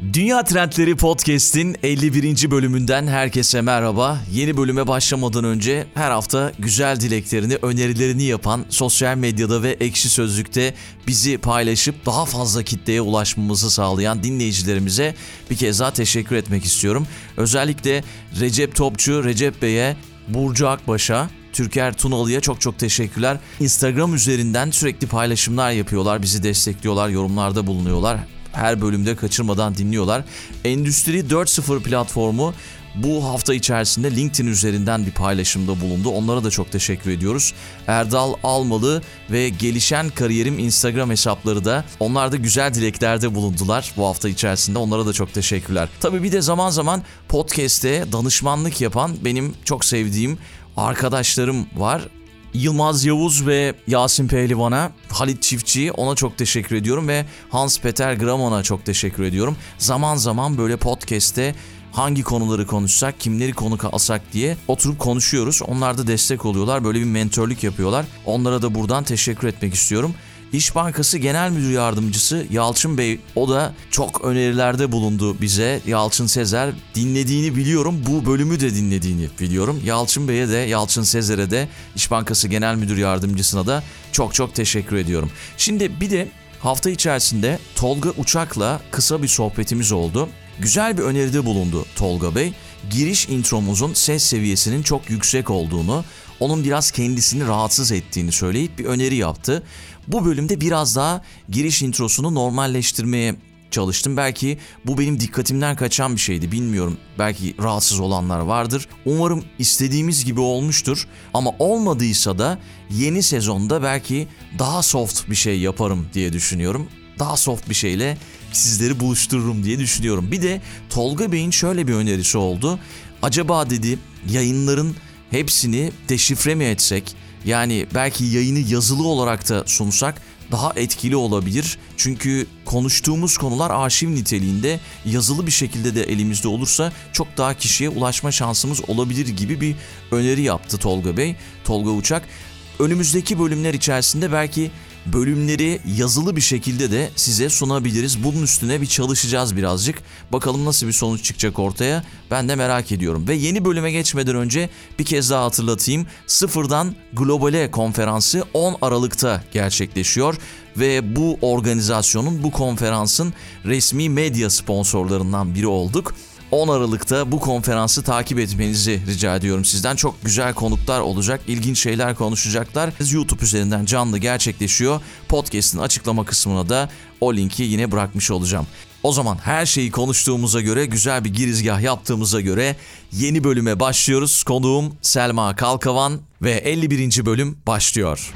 Dünya Trendleri Podcast'in 51. bölümünden herkese merhaba. Yeni bölüme başlamadan önce her hafta güzel dileklerini, önerilerini yapan sosyal medyada ve ekşi sözlükte bizi paylaşıp daha fazla kitleye ulaşmamızı sağlayan dinleyicilerimize bir kez daha teşekkür etmek istiyorum. Özellikle Recep Topçu, Recep Bey'e, Burcu Akbaş'a, Türker Tunalı'ya çok çok teşekkürler. Instagram üzerinden sürekli paylaşımlar yapıyorlar, bizi destekliyorlar, yorumlarda bulunuyorlar her bölümde kaçırmadan dinliyorlar. Endüstri 4.0 platformu bu hafta içerisinde LinkedIn üzerinden bir paylaşımda bulundu. Onlara da çok teşekkür ediyoruz. Erdal Almalı ve Gelişen Kariyerim Instagram hesapları da onlar da güzel dileklerde bulundular bu hafta içerisinde. Onlara da çok teşekkürler. Tabii bir de zaman zaman podcast'te danışmanlık yapan benim çok sevdiğim arkadaşlarım var. Yılmaz Yavuz ve Yasin Pehlivan'a, Halit Çiftçi ona çok teşekkür ediyorum ve Hans Peter Gramon'a çok teşekkür ediyorum. Zaman zaman böyle podcast'te hangi konuları konuşsak, kimleri konuk alsak diye oturup konuşuyoruz. Onlar da destek oluyorlar, böyle bir mentörlük yapıyorlar. Onlara da buradan teşekkür etmek istiyorum. İş Bankası Genel Müdür Yardımcısı Yalçın Bey o da çok önerilerde bulundu bize. Yalçın Sezer dinlediğini biliyorum. Bu bölümü de dinlediğini biliyorum. Yalçın Bey'e de Yalçın Sezer'e de İş Bankası Genel Müdür Yardımcısına da çok çok teşekkür ediyorum. Şimdi bir de hafta içerisinde Tolga Uçak'la kısa bir sohbetimiz oldu. Güzel bir öneride bulundu Tolga Bey. Giriş intromuzun ses seviyesinin çok yüksek olduğunu, onun biraz kendisini rahatsız ettiğini söyleyip bir öneri yaptı. Bu bölümde biraz daha giriş introsunu normalleştirmeye çalıştım. Belki bu benim dikkatimden kaçan bir şeydi bilmiyorum. Belki rahatsız olanlar vardır. Umarım istediğimiz gibi olmuştur. Ama olmadıysa da yeni sezonda belki daha soft bir şey yaparım diye düşünüyorum. Daha soft bir şeyle sizleri buluştururum diye düşünüyorum. Bir de Tolga Bey'in şöyle bir önerisi oldu. Acaba dedi yayınların hepsini deşifre mi etsek? Yani belki yayını yazılı olarak da sunsak daha etkili olabilir. Çünkü konuştuğumuz konular arşiv niteliğinde yazılı bir şekilde de elimizde olursa çok daha kişiye ulaşma şansımız olabilir gibi bir öneri yaptı Tolga Bey, Tolga Uçak. Önümüzdeki bölümler içerisinde belki bölümleri yazılı bir şekilde de size sunabiliriz. Bunun üstüne bir çalışacağız birazcık. Bakalım nasıl bir sonuç çıkacak ortaya. Ben de merak ediyorum. Ve yeni bölüme geçmeden önce bir kez daha hatırlatayım. Sıfırdan Globale konferansı 10 Aralık'ta gerçekleşiyor ve bu organizasyonun, bu konferansın resmi medya sponsorlarından biri olduk. 10 Aralık'ta bu konferansı takip etmenizi rica ediyorum sizden. Çok güzel konuklar olacak, ilginç şeyler konuşacaklar. YouTube üzerinden canlı gerçekleşiyor. Podcast'in açıklama kısmına da o linki yine bırakmış olacağım. O zaman her şeyi konuştuğumuza göre, güzel bir girizgah yaptığımıza göre yeni bölüme başlıyoruz. Konuğum Selma Kalkavan ve 51. bölüm başlıyor.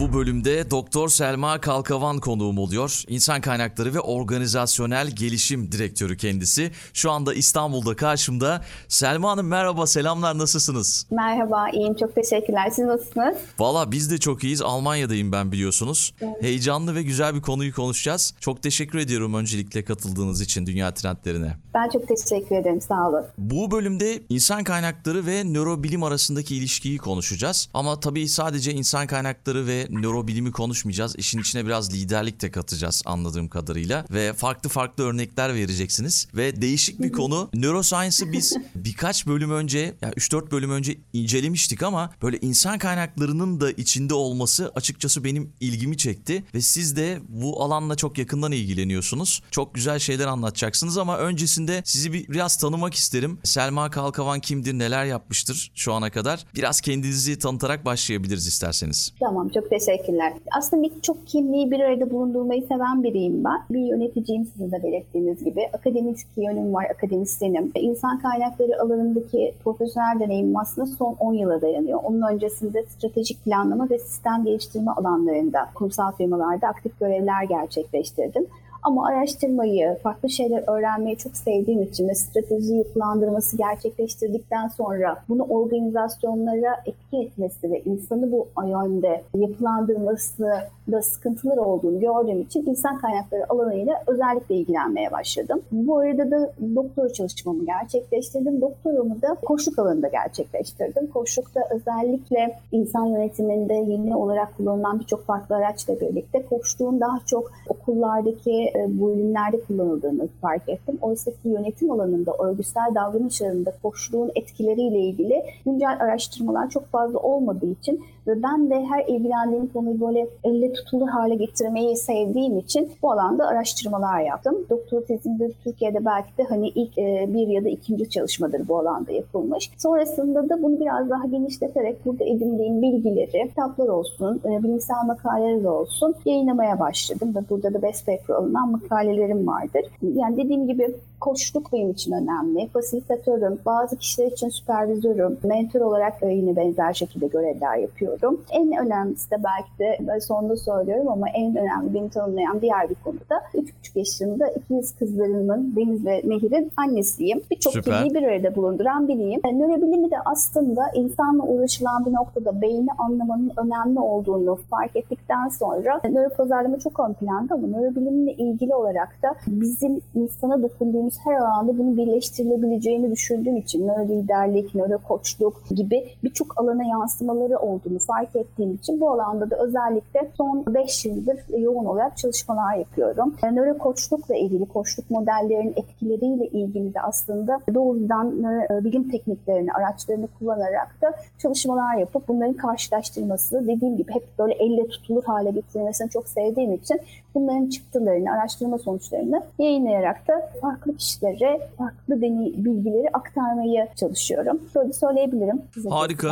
Bu bölümde Doktor Selma Kalkavan konuğum oluyor. İnsan kaynakları ve organizasyonel gelişim direktörü kendisi. Şu anda İstanbul'da karşımda. Selma Hanım merhaba, selamlar nasılsınız? Merhaba, iyiyim. Çok teşekkürler. Siz nasılsınız? Valla biz de çok iyiyiz. Almanya'dayım ben biliyorsunuz. Evet. Heyecanlı ve güzel bir konuyu konuşacağız. Çok teşekkür ediyorum öncelikle katıldığınız için Dünya Trendlerine. Ben çok teşekkür ederim, sağ olun. Bu bölümde insan kaynakları ve nörobilim arasındaki ilişkiyi konuşacağız. Ama tabii sadece insan kaynakları ve nörobilimi konuşmayacağız. İşin içine biraz liderlik de katacağız anladığım kadarıyla. Ve farklı farklı örnekler vereceksiniz. Ve değişik bir konu. Neuroscience'ı biz birkaç bölüm önce, yani 3-4 bölüm önce incelemiştik ama böyle insan kaynaklarının da içinde olması açıkçası benim ilgimi çekti. Ve siz de bu alanla çok yakından ilgileniyorsunuz. Çok güzel şeyler anlatacaksınız ama öncesinde sizi bir, biraz tanımak isterim. Selma Kalkavan kimdir, neler yapmıştır şu ana kadar? Biraz kendinizi tanıtarak başlayabiliriz isterseniz. Tamam, çok teşekkürler. Aslında birçok kimliği bir arada bulundurmayı seven biriyim ben. Bir yöneticiyim sizin de belirttiğiniz gibi. Akademik yönüm var, akademisyenim. İnsan kaynakları alanındaki profesyonel deneyimim aslında son 10 yıla dayanıyor. Onun öncesinde stratejik planlama ve sistem geliştirme alanlarında kurumsal firmalarda aktif görevler gerçekleştirdim. Ama araştırmayı, farklı şeyler öğrenmeyi çok sevdiğim için ve strateji yapılandırması gerçekleştirdikten sonra bunu organizasyonlara etki etmesi ve insanı bu yönde yapılandırması da sıkıntılar olduğunu gördüğüm için insan kaynakları alanıyla özellikle ilgilenmeye başladım. Bu arada da doktora çalışmamı gerçekleştirdim. Doktoramı da koşluk alanında gerçekleştirdim. Koşlukta özellikle insan yönetiminde yeni olarak kullanılan birçok farklı araçla birlikte koştuğun daha çok okullardaki e, bölümlerde kullanıldığını fark ettim. Oysa ki yönetim alanında, örgüsel davranış alanında koşluğun etkileriyle ilgili güncel araştırmalar çok fazla olmadığı için ve ben de her ilgilendiğim konuyu böyle elle tutulur hale getirmeyi sevdiğim için bu alanda araştırmalar yaptım. Doktora tezimde Türkiye'de belki de hani ilk e, bir ya da ikinci çalışmadır bu alanda yapılmış. Sonrasında da bunu biraz daha genişleterek burada edindiğim bilgileri, kitaplar olsun, e, bilimsel makaleler olsun yayınlamaya başladım ve burada da best paper alınan makalelerim vardır. Yani dediğim gibi koçluk benim için önemli. Fasilitatörüm, bazı kişiler için süpervizörüm, mentor olarak yine benzer şekilde görevler yapıyorum. En önemlisi de belki de sonunda söylüyorum ama en önemli beni tanımlayan diğer bir konuda 3,5 yaşında ikiz kızlarımın Deniz ve Nehir'in annesiyim. Birçok kimliği bir arada bulunduran biriyim. Yani nörobilimi de aslında insanla uğraşılan bir noktada beyni anlamanın önemli olduğunu fark ettikten sonra nöropazarlama çok ön planda ama nörobilimle ilgili olarak da bizim insana dokunduğumuz her alanda bunu birleştirilebileceğini düşündüğüm için nöro liderlik, nöro koçluk gibi birçok alana yansımaları olduğunu fark ettiğim için bu alanda da özellikle son 5 yıldır yoğun olarak çalışmalar yapıyorum. Nöro koçlukla ilgili koçluk modellerinin etkileriyle ilgili de aslında doğrudan nöro bilim tekniklerini, araçlarını kullanarak da çalışmalar yapıp bunların karşılaştırması dediğim gibi hep böyle elle tutulur hale getirilmesini çok sevdiğim için bunların çıktılarını, araştırma sonuçlarını yayınlayarak da farklı kişilere farklı deney bilgileri aktarmaya çalışıyorum. Böyle söyleyebilirim. Size harika.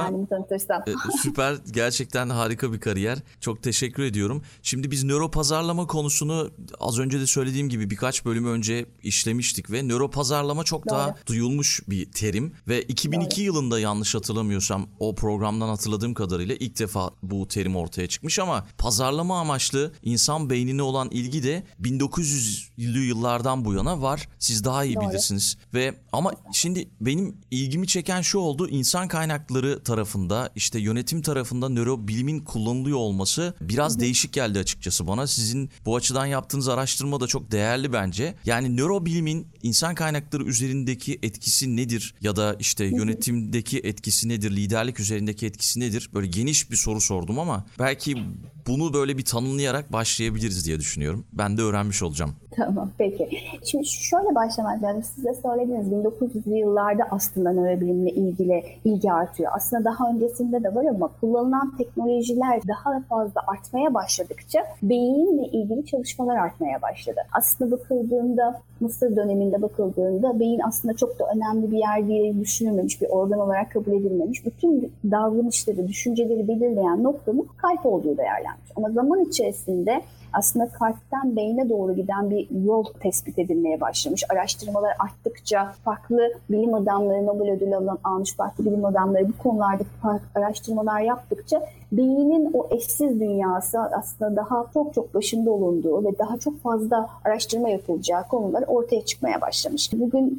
Ee, süper. Gerçekten harika bir kariyer. Çok teşekkür ediyorum. Şimdi biz nöro pazarlama konusunu az önce de söylediğim gibi birkaç bölüm önce işlemiştik ve nöro pazarlama çok Doğru. daha duyulmuş bir terim ve 2002 Doğru. yılında yanlış hatırlamıyorsam o programdan hatırladığım kadarıyla ilk defa bu terim ortaya çıkmış ama pazarlama amaçlı insan beynine olan ilgi de 1900'lü yıllardan bu yana var. Siz daha iyi Doğru. bilirsiniz. Ve ama şimdi benim ilgimi çeken şu oldu. insan kaynakları tarafında işte yönetim tarafında nörobilimin kullanılıyor olması biraz Hı-hı. değişik geldi açıkçası bana. Sizin bu açıdan yaptığınız araştırma da çok değerli bence. Yani nörobilimin insan kaynakları üzerindeki etkisi nedir ya da işte yönetimdeki etkisi nedir, liderlik üzerindeki etkisi nedir? Böyle geniş bir soru sordum ama belki bunu böyle bir tanımlayarak başlayabiliriz diye düşünüyorum. Ben de öğrenmiş olacağım. Tamam peki. Şimdi şöyle başlamak lazım. Size söylediğiniz 1900'lü yıllarda aslında nörobilimle ilgili ilgi artıyor. Aslında daha öncesinde de var ama kullanılan teknolojiler daha fazla artmaya başladıkça beyinle ilgili çalışmalar artmaya başladı. Aslında bakıldığında Mısır döneminde bakıldığında beyin aslında çok da önemli bir yer diye düşünülmemiş, bir organ olarak kabul edilmemiş. Bütün davranışları, düşünceleri belirleyen noktanın kalp olduğu değerlenmiş. Ama zaman içerisinde aslında kalpten beyne doğru giden bir yol tespit edilmeye başlamış. Araştırmalar arttıkça farklı bilim adamları, Nobel ödülü almış farklı bilim adamları bu konularda araştırmalar yaptıkça beynin o eşsiz dünyası aslında daha çok çok başında olunduğu ve daha çok fazla araştırma yapılacağı konular ortaya çıkmaya başlamış. Bugün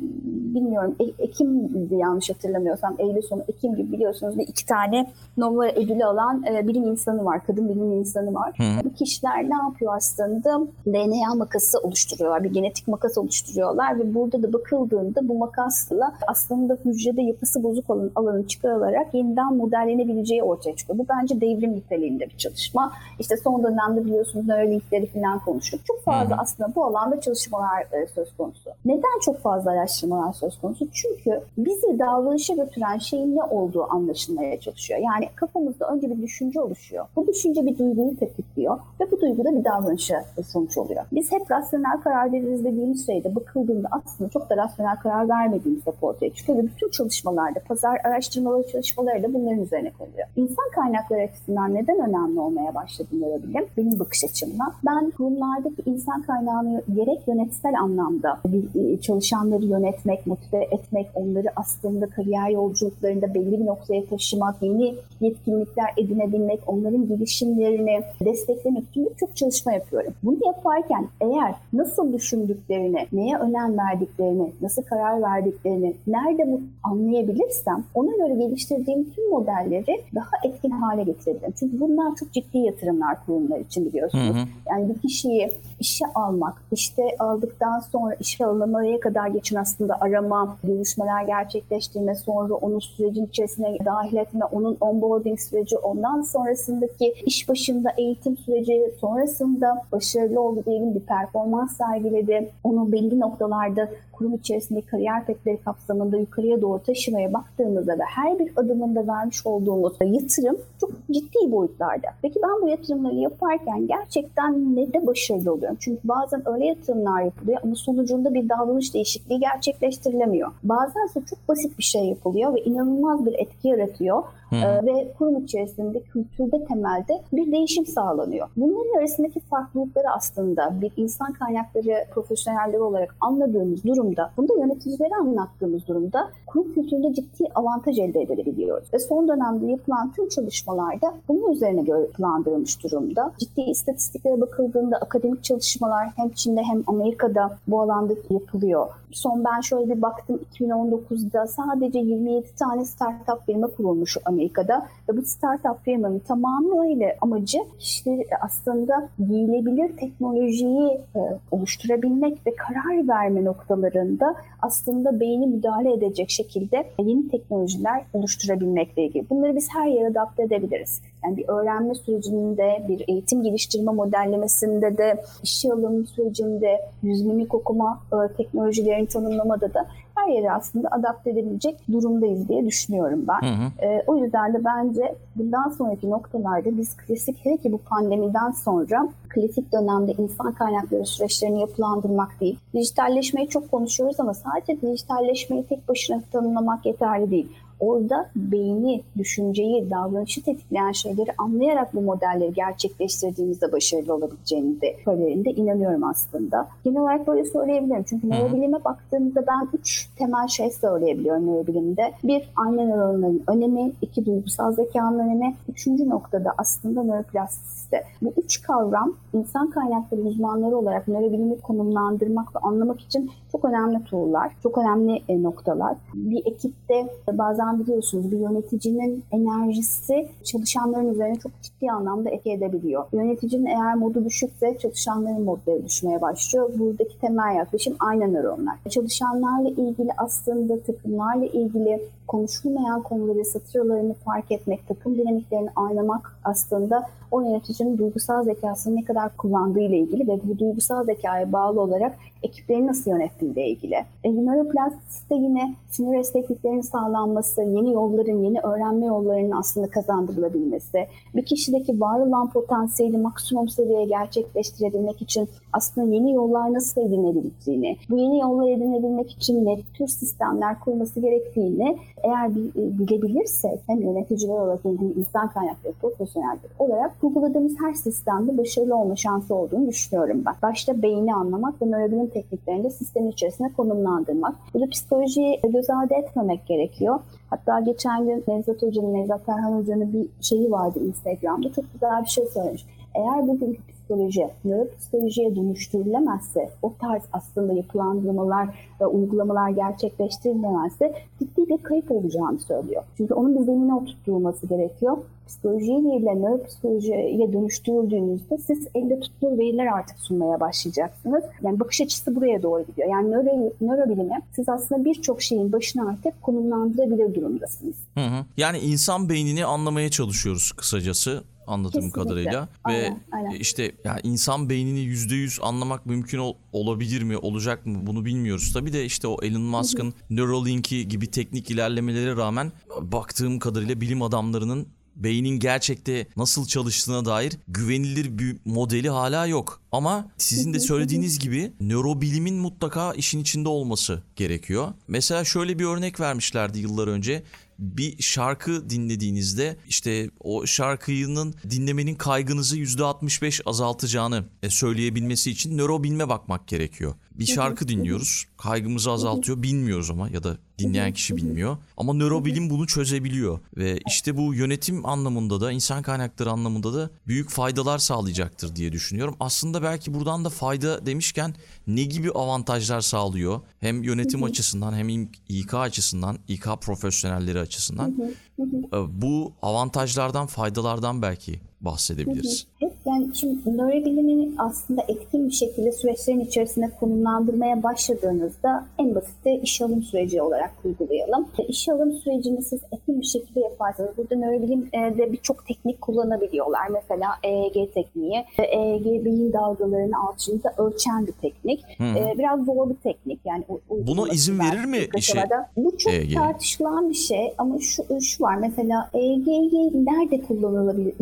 bilmiyorum e- Ekim yanlış hatırlamıyorsam Eylül sonu Ekim gibi biliyorsunuz bir iki tane Nobel ödülü alan e, bilim insanı var. Kadın bilim insanı var. Hı. Bu kişiler ne yapıyor aslında? DNA makası oluşturuyorlar. Bir genetik makas oluşturuyorlar ve burada da bakıldığında bu makasla aslında hücrede yapısı bozuk olan alanı çıkarılarak yeniden modellenebileceği ortaya çıkıyor. Bu bence devrim niteliğinde bir çalışma. İşte son dönemde biliyorsunuz nörolinkleri falan konuştuk. Çok fazla hmm. aslında bu alanda çalışmalar e, söz konusu. Neden çok fazla araştırmalar söz konusu? Çünkü bizi davranışa götüren şeyin ne olduğu anlaşılmaya çalışıyor. Yani kafamızda önce bir düşünce oluşuyor. Bu düşünce bir duyguyu tetikliyor ve bu duyguda bir davranışa sonuç oluyor. Biz hep rasyonel karar veririz dediğimiz şeyde bakıldığında aslında çok da rasyonel karar vermediğimiz hep ortaya çıkıyor ve bütün çalışmalarda, pazar araştırmaları çalışmaları da bunların üzerine konuyor. İnsan kaynakları açısından neden önemli olmaya başladı nörobilim? Benim bakış açımdan. Ben kurumlardaki insan kaynağını gerek yönetsel anlamda e, çalışanları yönetmek, motive etmek, onları aslında kariyer yolculuklarında belli bir noktaya taşımak, yeni yetkinlikler edinebilmek, onların gelişimlerini desteklemek için birçok çalışma yapıyorum. Bunu yaparken eğer nasıl düşündüklerini, neye önem verdiklerini, nasıl karar verdiklerini, nerede anlayabilirsem ona göre geliştirdiğim tüm modelleri daha etkin hale getirebilirim. Çünkü bunlar çok ciddi yatırımlar kurumlar için biliyorsunuz. Hı hı. Yani bir kişiyi işe almak, işte aldıktan sonra işe alınmaya kadar geçen aslında arama, görüşmeler gerçekleştirme, sonra onu sürecin içerisine dahil etme, onun onboarding süreci, ondan sonrasındaki iş başında eğitim süreci, sonrasında başarılı oldu diyelim bir performans sergiledi, onu belli noktalarda kurum içerisinde kariyer petleri kapsamında yukarıya doğru taşımaya baktığımızda ve her bir adımında vermiş olduğumuz yatırım çok ciddi boyutlarda. Peki ben bu yatırımları yaparken gerçekten ne de başarılı oluyorum? Çünkü bazen öyle yatırımlar yapılıyor ama sonucunda bir davranış değişikliği gerçekleştirilemiyor. Bazen ise çok basit bir şey yapılıyor ve inanılmaz bir etki yaratıyor. Ee, ve kurum içerisinde kültürde temelde bir değişim sağlanıyor. Bunların arasındaki farklılıkları aslında bir insan kaynakları profesyonelleri olarak anladığımız durumda, bunu da yöneticilere anlattığımız durumda kurum kültüründe ciddi avantaj elde edebiliyoruz. Ve son dönemde yapılan tüm çalışmalarda bunun üzerine yapılandırılmış durumda. Ciddi istatistiklere bakıldığında akademik çalışmalar hem Çin'de hem Amerika'da bu alanda yapılıyor. Son ben şöyle bir baktım 2019'da sadece 27 tane startup firma kurulmuş Amerika'da ve bu startup firmanın tamamıyla amacı kişileri aslında giyilebilir teknolojiyi e, oluşturabilmek ve karar verme noktalarında aslında beyni müdahale edecek şekilde yeni teknolojiler oluşturabilmekle ilgili. Bunları biz her yere adapte edebiliriz. Yani bir öğrenme sürecinde, bir eğitim geliştirme modellemesinde de, işe alım sürecinde, yüz mimik okuma teknolojilerini tanımlamada da her yere aslında adapte edebilecek durumdayız diye düşünüyorum ben. Hı hı. E, o yüzden de bence bundan sonraki noktalarda biz klasik hele ki bu pandemiden sonra klasik dönemde insan kaynakları süreçlerini yapılandırmak değil. Dijitalleşmeyi çok konuşuyoruz ama sadece dijitalleşmeyi tek başına tanımlamak yeterli değil orada beyni, düşünceyi, davranışı tetikleyen şeyleri anlayarak bu modelleri gerçekleştirdiğimizde başarılı olabileceğini de söylerinde inanıyorum aslında. Genel olarak böyle söyleyebilirim. Çünkü nörobilime baktığımda ben üç temel şey söyleyebiliyorum nörobilimde. Bir, ayna nöronların önemi, iki duygusal zekanın önemi, üçüncü noktada aslında nöroplastisite. Bu üç kavram insan kaynakları uzmanları olarak nörobilimi konumlandırmak ve anlamak için çok önemli tool'lar, çok önemli e, noktalar. Bir ekipte bazen biliyorsunuz bir yöneticinin enerjisi çalışanların üzerine çok ciddi anlamda etki edebiliyor. Yöneticinin eğer modu düşükse çalışanların modları düşmeye başlıyor. Buradaki temel yaklaşım aynı nöronlar. Çalışanlarla ilgili aslında takımlarla ilgili konuşulmayan konuları, satırlarını fark etmek, takım dinamiklerini anlamak aslında o yöneticinin duygusal zekasını ne kadar kullandığı ile ilgili ve bu duygusal zekaya bağlı olarak ekipleri nasıl yönettiği ile ilgili. E, nöroplastisite yine sinir esnekliklerinin sağlanması, yeni yolların, yeni öğrenme yollarının aslında kazandırılabilmesi, bir kişideki var olan potansiyeli maksimum seviyeye gerçekleştirebilmek için aslında yeni yollar nasıl edinebileceğini, bu yeni yollar edinebilmek için ne tür sistemler kurması gerektiğini eğer bilebilirsek hem yöneticiler olarak hem insan kaynakları profesyonelleri olarak uyguladığımız her sistemde başarılı olma şansı olduğunu düşünüyorum ben. Başta beyni anlamak ve nörobilim tekniklerini de sistemin içerisine konumlandırmak. Burada psikolojiyi göz ardı etmemek gerekiyor. Hatta geçen gün Nevzat Hoca'nın, Nevzat Terhan Hoca'nın bir şeyi vardı Instagram'da. Çok güzel bir şey söylemiş. Eğer bugünkü psikoloji, nöropsikolojiye dönüştürülemezse, o tarz aslında yapılandırmalar ve uygulamalar gerçekleştirilemezse ciddi bir kayıp olacağını söylüyor. Çünkü onun bir zemine oturtulması gerekiyor. Psikolojiyi değil de nöropsikolojiye dönüştürüldüğünüzde siz elde tutulur veriler artık sunmaya başlayacaksınız. Yani bakış açısı buraya doğru gidiyor. Yani nöro, nörobilimi siz aslında birçok şeyin başına artık konumlandırabilir durumdasınız. Hı hı. Yani insan beynini anlamaya çalışıyoruz kısacası anladığım Kesinlikle. kadarıyla aynen, ve aynen. işte ya insan beynini yüzde yüz anlamak mümkün ol, olabilir mi olacak mı bunu bilmiyoruz tabi de işte o Elon Musk'ın Neuralink'i gibi teknik ilerlemelere rağmen baktığım kadarıyla bilim adamlarının beynin gerçekte nasıl çalıştığına dair güvenilir bir modeli hala yok. Ama sizin de söylediğiniz gibi nörobilimin mutlaka işin içinde olması gerekiyor. Mesela şöyle bir örnek vermişlerdi yıllar önce bir şarkı dinlediğinizde işte o şarkının dinlemenin kaygınızı %65 azaltacağını e, söyleyebilmesi için nörobilme bakmak gerekiyor. Bir şarkı dinliyoruz. Kaygımızı azaltıyor. Bilmiyoruz ama ya da dinleyen kişi bilmiyor. Ama nörobilim bunu çözebiliyor. Ve işte bu yönetim anlamında da insan kaynakları anlamında da büyük faydalar sağlayacaktır diye düşünüyorum. Aslında belki buradan da fayda demişken ne gibi avantajlar sağlıyor? Hem yönetim açısından hem İK açısından, İK profesyonelleri açısından. Ee, bu avantajlardan, faydalardan belki bahsedebiliriz. Evet, yani şimdi nörobilimini aslında etkin bir şekilde süreçlerin içerisine konumlandırmaya başladığınızda en basit iş alım süreci olarak uygulayalım. İş alım sürecini siz etkin bir şekilde yaparsanız burada nörobilimde birçok teknik kullanabiliyorlar. Mesela EEG tekniği, EEG beyin dalgalarını altında ölçen bir teknik. Hmm. Biraz zor bir teknik. Yani Buna izin verir mi işe? Bu çok EEG. tartışılan bir şey ama şu, şu var. Mesela EEG'yi nerede kullanılabilir?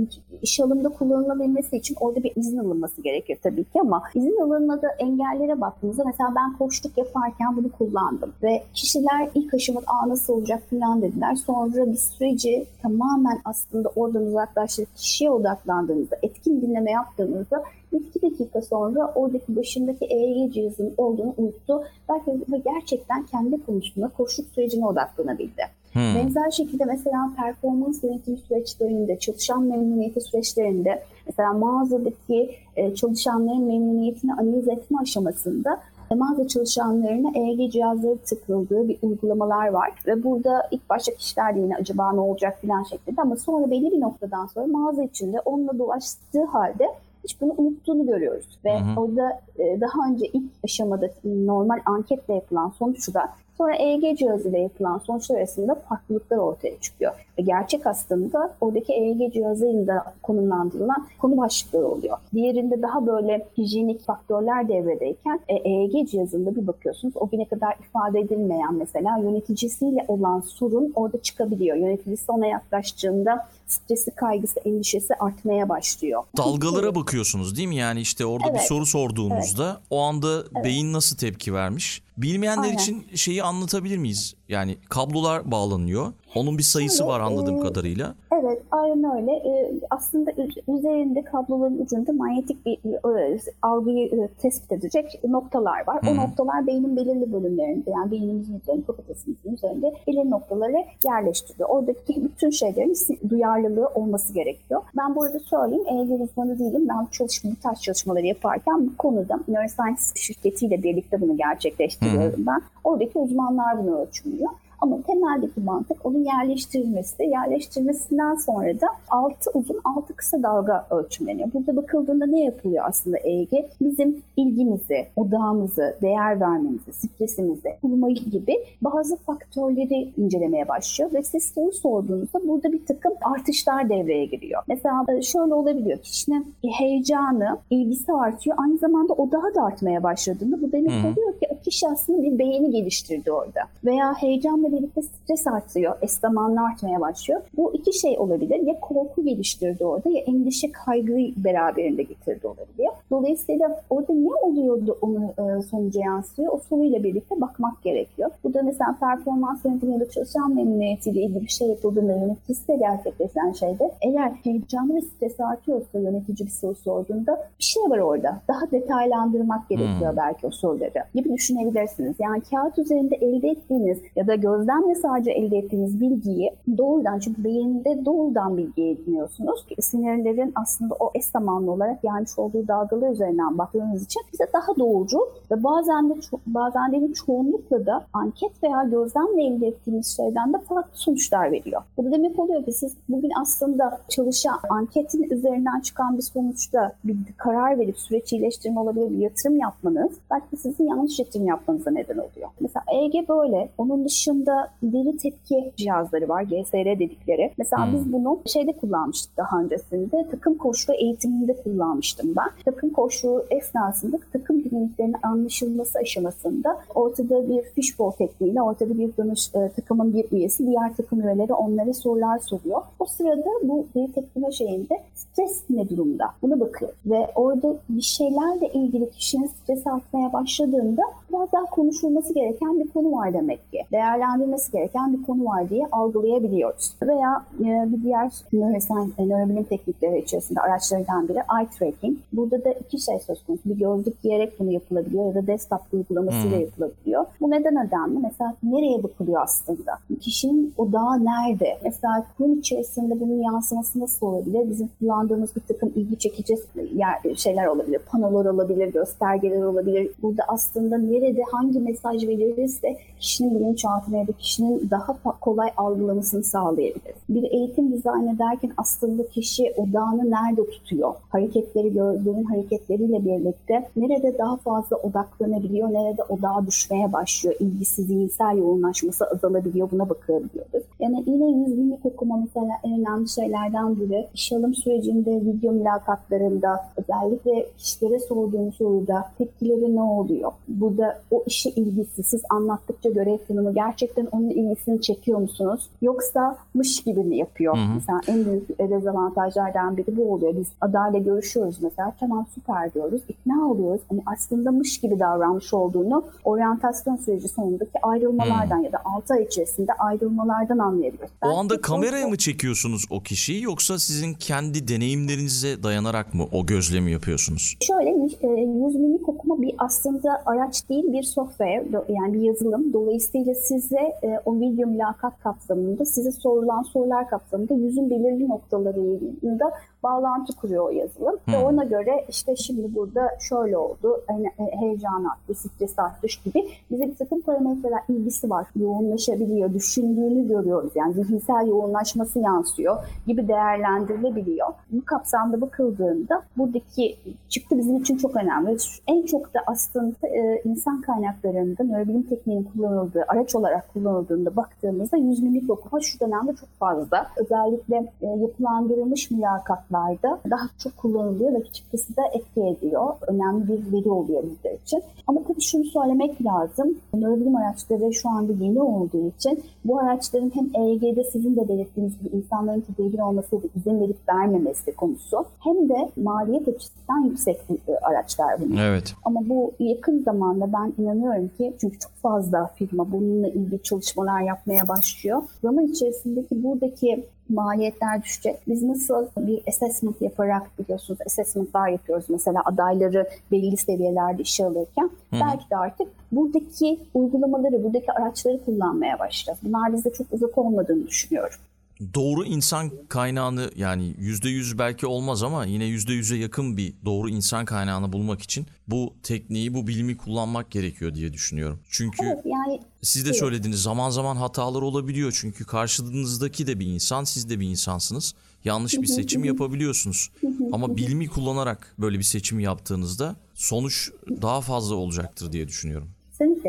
İş alımda kullanılabilmesi için orada bir izin alınması gerekir tabii ki ama izin alınmadığı engellere baktığımızda mesela ben koştuk yaparken bunu kullandım ve kişiler ilk aşamada Aa, nasıl olacak falan dediler. Sonra bir süreci tamamen aslında oradan uzaklaştırıp kişiye odaklandığınızda, etkin dinleme yaptığınızda iki dakika sonra oradaki başındaki EEG cihazının olduğunu unuttu. Belki gerçekten kendi konusunda koşuk sürecine odaklanabildi. Hmm. Benzer şekilde mesela performans yönetim süreçlerinde, çalışan memnuniyeti süreçlerinde mesela mağazadaki e, çalışanların memnuniyetini analiz etme aşamasında mağaza çalışanlarına EEG cihazları tıkıldığı bir uygulamalar var. Ve burada ilk başta kişiler de yine acaba ne olacak filan şeklinde ama sonra belli bir noktadan sonra mağaza içinde onunla dolaştığı halde hiç bunu unuttuğunu görüyoruz. Ve hı hı. orada e, daha önce ilk aşamada normal anketle yapılan sonuçta Sonra EEG cihazıyla yapılan sonuçlar arasında farklılıklar ortaya çıkıyor. Ve gerçek aslında oradaki EEG cihazıyla konumlandırılan konu başlıkları oluyor. Diğerinde daha böyle hijyenik faktörler devredeyken EEG cihazında bir bakıyorsunuz o güne kadar ifade edilmeyen mesela yöneticisiyle olan sorun orada çıkabiliyor. Yöneticisi ona yaklaştığında stresi, kaygısı, endişesi artmaya başlıyor. Dalgalara bakıyorsunuz değil mi? Yani işte orada evet. bir soru sorduğunuzda evet. o anda evet. beyin nasıl tepki vermiş? Bilmeyenler Aynen. için şeyi anlatabilir miyiz? Yani kablolar bağlanıyor. Onun bir sayısı evet, var anladığım e, kadarıyla. Evet, aynen öyle. E, aslında üzerinde kabloların ucunda manyetik bir e, algıyı e, tespit edecek noktalar var. Hı-hı. O noktalar beynin belirli bölümlerinde yani beynimizin üzerinde, kafatasımızın üzerinde belirli noktaları yerleştiriyor. Oradaki bütün şeylerin duyarlılığı olması gerekiyor. Ben burada söyleyeyim, EEG uzmanı değilim. Ben çalışma, bu tarz çalışmaları yaparken bu konuda Neuroscience şirketiyle birlikte bunu gerçekleştiriyorum Hı-hı. ben. Oradaki uzmanlar bunu ölçümlüyor. Ama temeldeki mantık onun yerleştirilmesi. Yerleştirmesinden sonra da altı uzun altı kısa dalga ölçümleniyor. Burada bakıldığında ne yapılıyor aslında EEG? Bizim ilgimizi, odağımızı, değer vermemizi, stresimizi, uyumayı gibi bazı faktörleri incelemeye başlıyor ve siz soru sorduğunuzda burada bir takım artışlar devreye giriyor. Mesela e, şöyle olabiliyor. Kişinin heyecanı, ilgisi artıyor. Aynı zamanda odağı da artmaya başladığında bu demek oluyor ki o kişi aslında bir beğeni geliştirdi orada. Veya heyecanla birlikte stres artıyor, es zamanla artmaya başlıyor. Bu iki şey olabilir. Ya korku geliştirdi orada ya endişe kaygıyı beraberinde getirdi olabiliyor. Dolayısıyla orada ne oluyordu onu e, sonuca yansıyor? O soruyla birlikte bakmak gerekiyor. Burada mesela performans yönetimi ya da çalışan memnuniyetiyle ilgili bir şey yapıldığında yöneticisiyle gerçekleşen şeyde eğer heyecanlı ve stres artıyorsa yönetici bir soru sorduğunda bir şey var orada. Daha detaylandırmak gerekiyor hmm. belki o soruları gibi düşünebilirsiniz. Yani kağıt üzerinde elde ettiğiniz ya da gözlemle sadece elde ettiğiniz bilgiyi doğrudan çünkü beyinde doğrudan bilgi ediniyorsunuz. Sinirlerin aslında o eş zamanlı olarak gelmiş olduğu dalgalar üzerinden baktığınız için bize daha doğrucu ve bazen de bazen de çoğunlukla da anket veya gözlemle elde ettiğimiz şeyden de farklı sonuçlar veriyor. Bu da demek oluyor ki siz bugün aslında çalışan anketin üzerinden çıkan bir sonuçta bir karar verip süreç iyileştirme olabilir bir yatırım yapmanız belki sizin yanlış yatırım yapmanıza neden oluyor. Mesela EEG böyle. Onun dışında deri tepki cihazları var. GSR dedikleri. Mesela hmm. biz bunu şeyde kullanmıştık daha öncesinde. Takım koşu eğitiminde kullanmıştım ben. Takım koşu esnasında takım dinamiklerinin anlaşılması aşamasında ortada bir fishbowl tekniğiyle ortada bir danış, e, takımın bir üyesi diğer takım üyeleri onlara sorular soruyor. O sırada bu deri tepkime şeyinde stres ne durumda? Buna bakıyor. Ve orada bir şeylerle ilgili kişinin stres artmaya başladığında biraz daha konuşulması gereken bir konu var demek ki. Değerlendirme ilgilendirmesi gereken bir konu var diye algılayabiliyoruz. Veya e, bir diğer neuroscience, nörobilim teknikleri içerisinde araçlardan biri eye tracking. Burada da iki şey söz konusu. Bir gözlük giyerek bunu yapılabiliyor ya da desktop uygulamasıyla hmm. yapılabiliyor. Bu neden önemli? Mesela nereye bakılıyor aslında? Kişinin odağı nerede? Mesela kurum içerisinde bunun yansıması nasıl olabilir? Bizim kullandığımız bir takım ilgi çekici şeyler olabilir. Panolar olabilir, göstergeler olabilir. Burada aslında nerede hangi mesaj verilirse kişinin bilinçaltına da kişinin daha kolay algılamasını sağlayabilir. Bir eğitim dizayn ederken aslında kişi odağını nerede tutuyor? Hareketleri gördüğünün hareketleriyle birlikte nerede daha fazla odaklanabiliyor, nerede odağa düşmeye başlıyor, ilgisi, zihinsel yoğunlaşması azalabiliyor buna bakabiliyoruz. Yani yine yüz binlik okuma mesela en önemli şeylerden biri. İş alım sürecinde, video mülakatlarında özellikle kişilere sorduğum soruda tepkileri ne oluyor? Burada o işe ilgisi, siz anlattıkça görev tanımı gerçekten onun ilgisini çekiyor musunuz? Yoksa mış gibi mi yapıyor? Hı hı. Mesela en büyük dezavantajlardan biri bu oluyor. Biz adayla görüşüyoruz mesela. Tamam süper diyoruz. ikna oluyoruz. Hani aslında mış gibi davranmış olduğunu oryantasyon süreci sonundaki ayrılmalardan hmm. ya da 6 ay içerisinde ayrılmalardan anlayabiliyoruz. O Belki anda kameraya mı çekiyorsunuz o kişiyi yoksa sizin kendi deneyimlerinize dayanarak mı o gözlemi yapıyorsunuz? Şöyle e, yüz mimik okuma bir aslında araç değil bir software yani bir yazılım. Dolayısıyla size e, o video mülakat kapsamında size sorulan sorular kapsamında yüzün belirli noktalarında bağlantı kuruyor o yazılım. Hmm. Ve ona göre işte şimdi burada şöyle oldu, hani heyecan arttı, stres arttı gibi bize bir takım parametreler ilgisi var. Yoğunlaşabiliyor, düşündüğünü görüyoruz. Yani zihinsel yoğunlaşması yansıyor gibi değerlendirilebiliyor. Bu kapsamda bakıldığında buradaki çıktı bizim için çok önemli. En çok da aslında e, insan kaynaklarında nörobilim tekniğinin kullanıldığı, araç olarak kullanıldığında baktığımızda yüz mimik okuma şu dönemde çok fazla. Özellikle e, yapılandırılmış mülakatlar alanlarda daha çok kullanılıyor ve çıktısı da etki ediyor. Önemli bir veri oluyor bizler için. Ama tabii şunu söylemek lazım. Nörobilim araçları şu anda yeni olduğu için bu araçların hem EEG'de sizin de belirttiğiniz gibi insanların tedirgin olması ve izin verip vermemesi konusu hem de maliyet açısından yüksek araçlar bunlar. Evet. Ama bu yakın zamanda ben inanıyorum ki çünkü çok fazla firma bununla ilgili çalışmalar yapmaya başlıyor. Zaman içerisindeki buradaki maliyetler düşecek. Biz nasıl bir assessment yaparak biliyorsunuz assessmentlar yapıyoruz mesela adayları belli seviyelerde işe alırken Hı. belki de artık buradaki uygulamaları, buradaki araçları kullanmaya başlayacağız. Bunlar bize çok uzak olmadığını düşünüyorum doğru insan kaynağını yani yüzde yüz belki olmaz ama yine yüzde yüze yakın bir doğru insan kaynağını bulmak için bu tekniği, bu bilimi kullanmak gerekiyor diye düşünüyorum. Çünkü evet, yani, siz de evet. söylediğiniz zaman zaman hatalar olabiliyor. Çünkü karşınızdaki de bir insan, siz de bir insansınız. Yanlış bir seçim yapabiliyorsunuz. Ama bilimi kullanarak böyle bir seçim yaptığınızda sonuç daha fazla olacaktır diye düşünüyorum.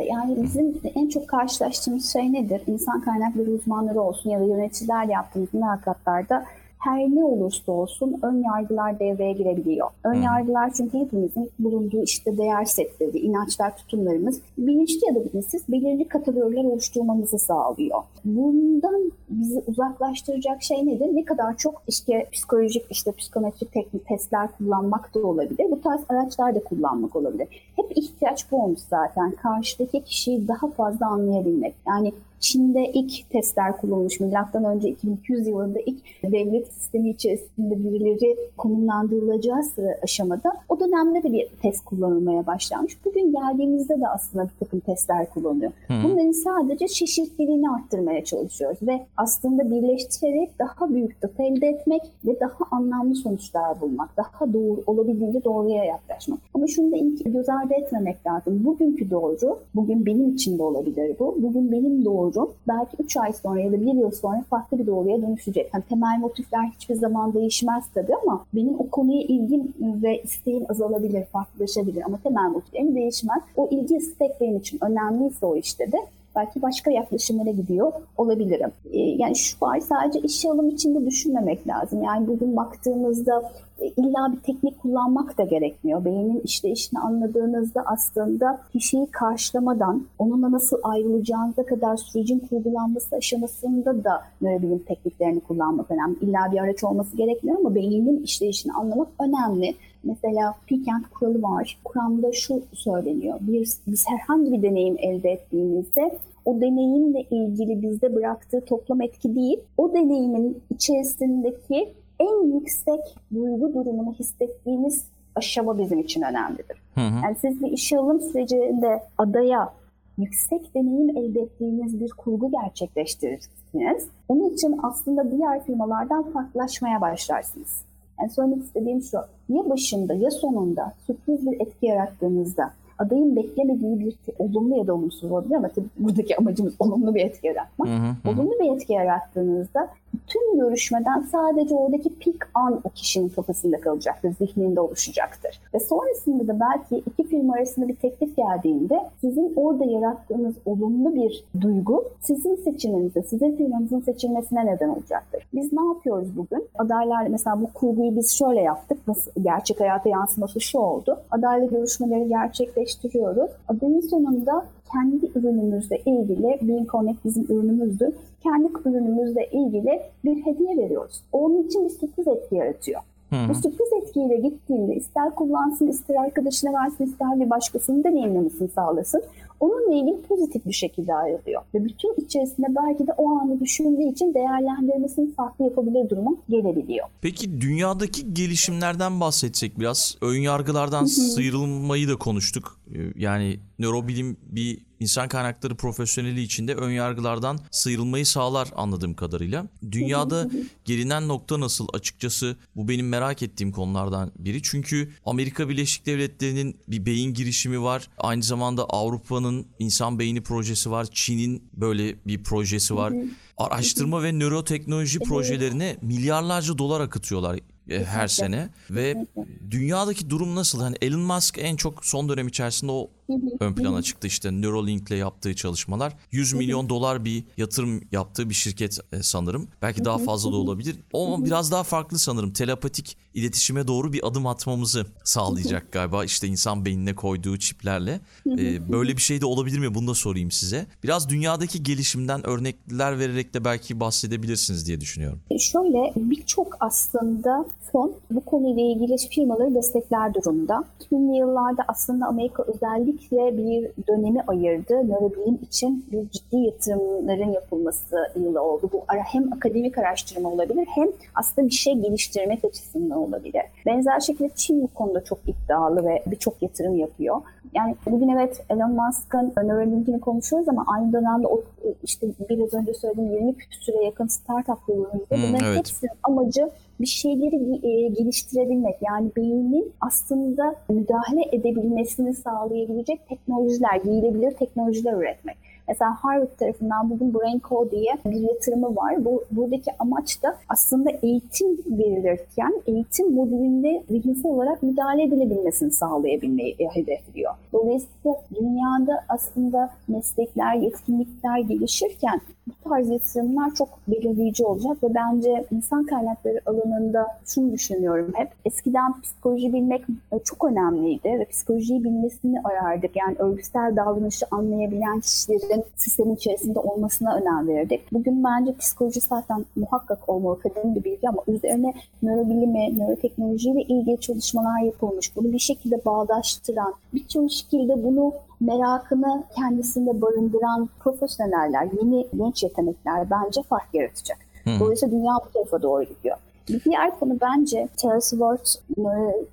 Yani bizim en çok karşılaştığımız şey nedir? İnsan kaynakları uzmanları olsun ya da yöneticiler yaptığımız mülakatlarda her ne olursa olsun ön yargılar devreye girebiliyor. Ön yargılar çünkü hepimizin bulunduğu işte değer setleri, inançlar, tutumlarımız bilinçli ya da bilinçsiz belirli kategoriler oluşturmamızı sağlıyor. Bundan bizi uzaklaştıracak şey nedir? Ne kadar çok işte psikolojik, işte psikometrik teknik testler kullanmak da olabilir. Bu tarz araçlar da kullanmak olabilir. Hep ihtiyaç bu olmuş zaten. Karşıdaki kişiyi daha fazla anlayabilmek. Yani Çin'de ilk testler kullanılmış. Milattan önce 2200 yılında ilk devlet sistemi içerisinde birileri konumlandırılacağı sıra aşamada o dönemde de bir test kullanılmaya başlanmış. Bugün geldiğimizde de aslında bir takım testler kullanılıyor. Hmm. Bunların sadece çeşitliliğini arttırmaya çalışıyoruz ve aslında birleştirerek daha büyük data elde etmek ve daha anlamlı sonuçlar bulmak, daha doğru olabildiğince doğruya yaklaşmak. Ama şunu da ilk göz ardı etmemek lazım. Bugünkü doğru, bugün benim için de olabilir bu. Bugün benim doğru doğru belki 3 ay sonra ya da 1 yıl sonra farklı bir doğruya dönüşecek. Yani temel motifler hiçbir zaman değişmez tabii ama benim o konuya ilgim ve isteğim azalabilir, farklılaşabilir ama temel motiflerim değişmez. O ilgi istek benim için önemliyse o işte de belki başka yaklaşımlara gidiyor olabilirim. Ee, yani şu var sadece işe alım içinde düşünmemek lazım. Yani bugün baktığımızda illa bir teknik kullanmak da gerekmiyor. Beynin işleyişini anladığınızda aslında kişiyi karşılamadan onunla nasıl ayrılacağınıza kadar sürecin kurgulanması aşamasında da nörobilim tekniklerini kullanmak önemli. İlla bir araç olması gerekmiyor ama beynin işleyişini anlamak önemli. Mesela Pikent kuralı var. Kuramda şu söyleniyor. Bir, biz herhangi bir deneyim elde ettiğimizde o deneyimle ilgili bizde bıraktığı toplam etki değil, o deneyimin içerisindeki en yüksek duygu durumunu hissettiğimiz aşama bizim için önemlidir. Hı hı. Yani siz bir işe alım sürecinde adaya yüksek deneyim elde ettiğiniz bir kurgu gerçekleştirirsiniz. Onun için aslında diğer firmalardan farklılaşmaya başlarsınız. Yani söylemek istediğim şu, ya başında ya sonunda sürpriz bir etki yarattığınızda adayın beklemediği bir olumlu ya da olumsuz olabilir ama tabii buradaki amacımız olumlu bir etki yaratmak. Hı hı. Olumlu bir etki yarattığınızda tüm görüşmeden sadece oradaki pik an o kişinin kafasında kalacaktır, zihninde oluşacaktır. Ve sonrasında da belki iki firma arasında bir teklif geldiğinde sizin orada yarattığınız olumlu bir duygu sizin seçiminize, sizin firmanızın seçilmesine neden olacaktır. Biz ne yapıyoruz bugün? Adaylarla mesela bu kurguyu biz şöyle yaptık. Nasıl, gerçek hayata yansıması şu oldu. Adayla görüşmeleri gerçekleştiriyoruz. Adayın sonunda kendi ürünümüzle ilgili, Being Connect bizim ürünümüzdür. Kendi ürünümüzle ilgili bir hediye veriyoruz. Onun için bir sürpriz etki yaratıyor. Hı-hı. Bu sürpriz etkiyle gittiğinde ister kullansın, ister arkadaşına versin, ister bir başkasının deneyimlemesini sağlasın. Onunla ilgili pozitif bir şekilde ayrılıyor. Ve bütün içerisinde belki de o anı düşündüğü için değerlendirmesini farklı yapabilir duruma gelebiliyor. Peki dünyadaki gelişimlerden bahsetsek biraz. Ön yargılardan sıyrılmayı da konuştuk. Ee, yani nörobilim bir insan kaynakları profesyoneli içinde ön yargılardan sıyrılmayı sağlar anladığım kadarıyla. Dünyada gelinen nokta nasıl açıkçası bu benim merak ettiğim konulardan biri. Çünkü Amerika Birleşik Devletleri'nin bir beyin girişimi var. Aynı zamanda Avrupa'nın insan beyni projesi var. Çin'in böyle bir projesi var. Araştırma ve nöroteknoloji projelerine milyarlarca dolar akıtıyorlar e, her sene ve dünyadaki durum nasıl? Hani Elon Musk en çok son dönem içerisinde o ön plana çıktı işte Neuralink'le yaptığı çalışmalar. 100 milyon dolar bir yatırım yaptığı bir şirket e, sanırım. Belki daha fazla da olabilir. O biraz daha farklı sanırım. Telepatik iletişime doğru bir adım atmamızı sağlayacak galiba. işte insan beynine koyduğu çiplerle. E, böyle bir şey de olabilir mi? Bunu da sorayım size. Biraz dünyadaki gelişimden örnekler vererek de belki bahsedebilirsiniz diye düşünüyorum. Şöyle birçok aslında fon bu konuyla ilgili firmaları destekler durumda. 2000'li yıllarda aslında Amerika özellikle bir dönemi ayırdı. Nörobilim için bir ciddi yatırımların yapılması yılı oldu. Bu ara hem akademik araştırma olabilir hem aslında bir şey geliştirmek açısından olabilir. Benzer şekilde Çin bu konuda çok iddialı ve birçok yatırım yapıyor. Yani bugün evet Elon Musk'ın Neuralink'ini konuşuyoruz ama aynı dönemde o işte biraz önce söylediğim 20 küsüre yakın startup kurulumunda hmm, bunların evet. hepsinin amacı bir şeyleri e, geliştirebilmek yani beynin aslında müdahale edebilmesini sağlayabilecek teknolojiler, giyilebilir teknolojiler üretmek. Mesela Harvard tarafından bugün BrainCo diye bir yatırımı var. Bu, buradaki amaç da aslında eğitim verilirken eğitim modülünde zihinsel olarak müdahale edilebilmesini sağlayabilmeyi hedefliyor. Dolayısıyla dünyada aslında meslekler, yetkinlikler gelişirken bu tarz yatırımlar çok belirleyici olacak ve bence insan kaynakları alanında şunu düşünüyorum hep. Eskiden psikoloji bilmek çok önemliydi ve psikolojiyi bilmesini arardık. Yani örgüsel davranışı anlayabilen kişilerin sistemin içerisinde olmasına önem verirdik. Bugün bence psikoloji zaten muhakkak olmalı akademik bir bilgi ama üzerine nörobilimi, nöroteknolojiyle ilgili çalışmalar yapılmış. Bunu bir şekilde bağdaştıran, birçok şekilde bunu merakını kendisinde barındıran profesyoneller, yeni genç yetenekler bence fark yaratacak. Hmm. Dolayısıyla dünya bu tarafa doğru gidiyor. Bir diğer konu bence Charles Ward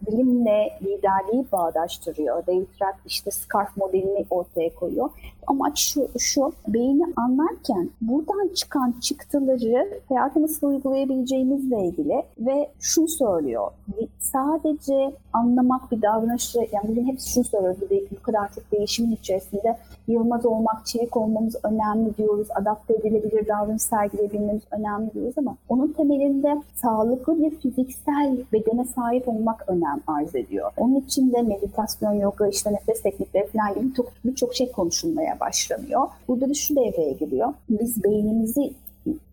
bilimle liderliği bağdaştırıyor. David Rack işte SCARF modelini ortaya koyuyor. Amaç şu, şu beyni anlarken buradan çıkan çıktıları hayata nasıl uygulayabileceğimizle ilgili ve şunu söylüyor. Sadece anlamak bir davranışı, yani bugün hepsi şunu söylüyor. Bu, kadar çok değişimin içerisinde yılmaz olmak, çevik olmamız önemli diyoruz. Adapte edilebilir davranış sergileyebilmemiz önemli diyoruz ama onun temelinde sağlıklı bir fiziksel bedene sahip olmak önem arz ediyor. Onun için de meditasyon, yoga, işte nefes teknikleri falan gibi birçok şey konuşulmaya başlanıyor. Burada da şu devreye giriyor. Biz beynimizi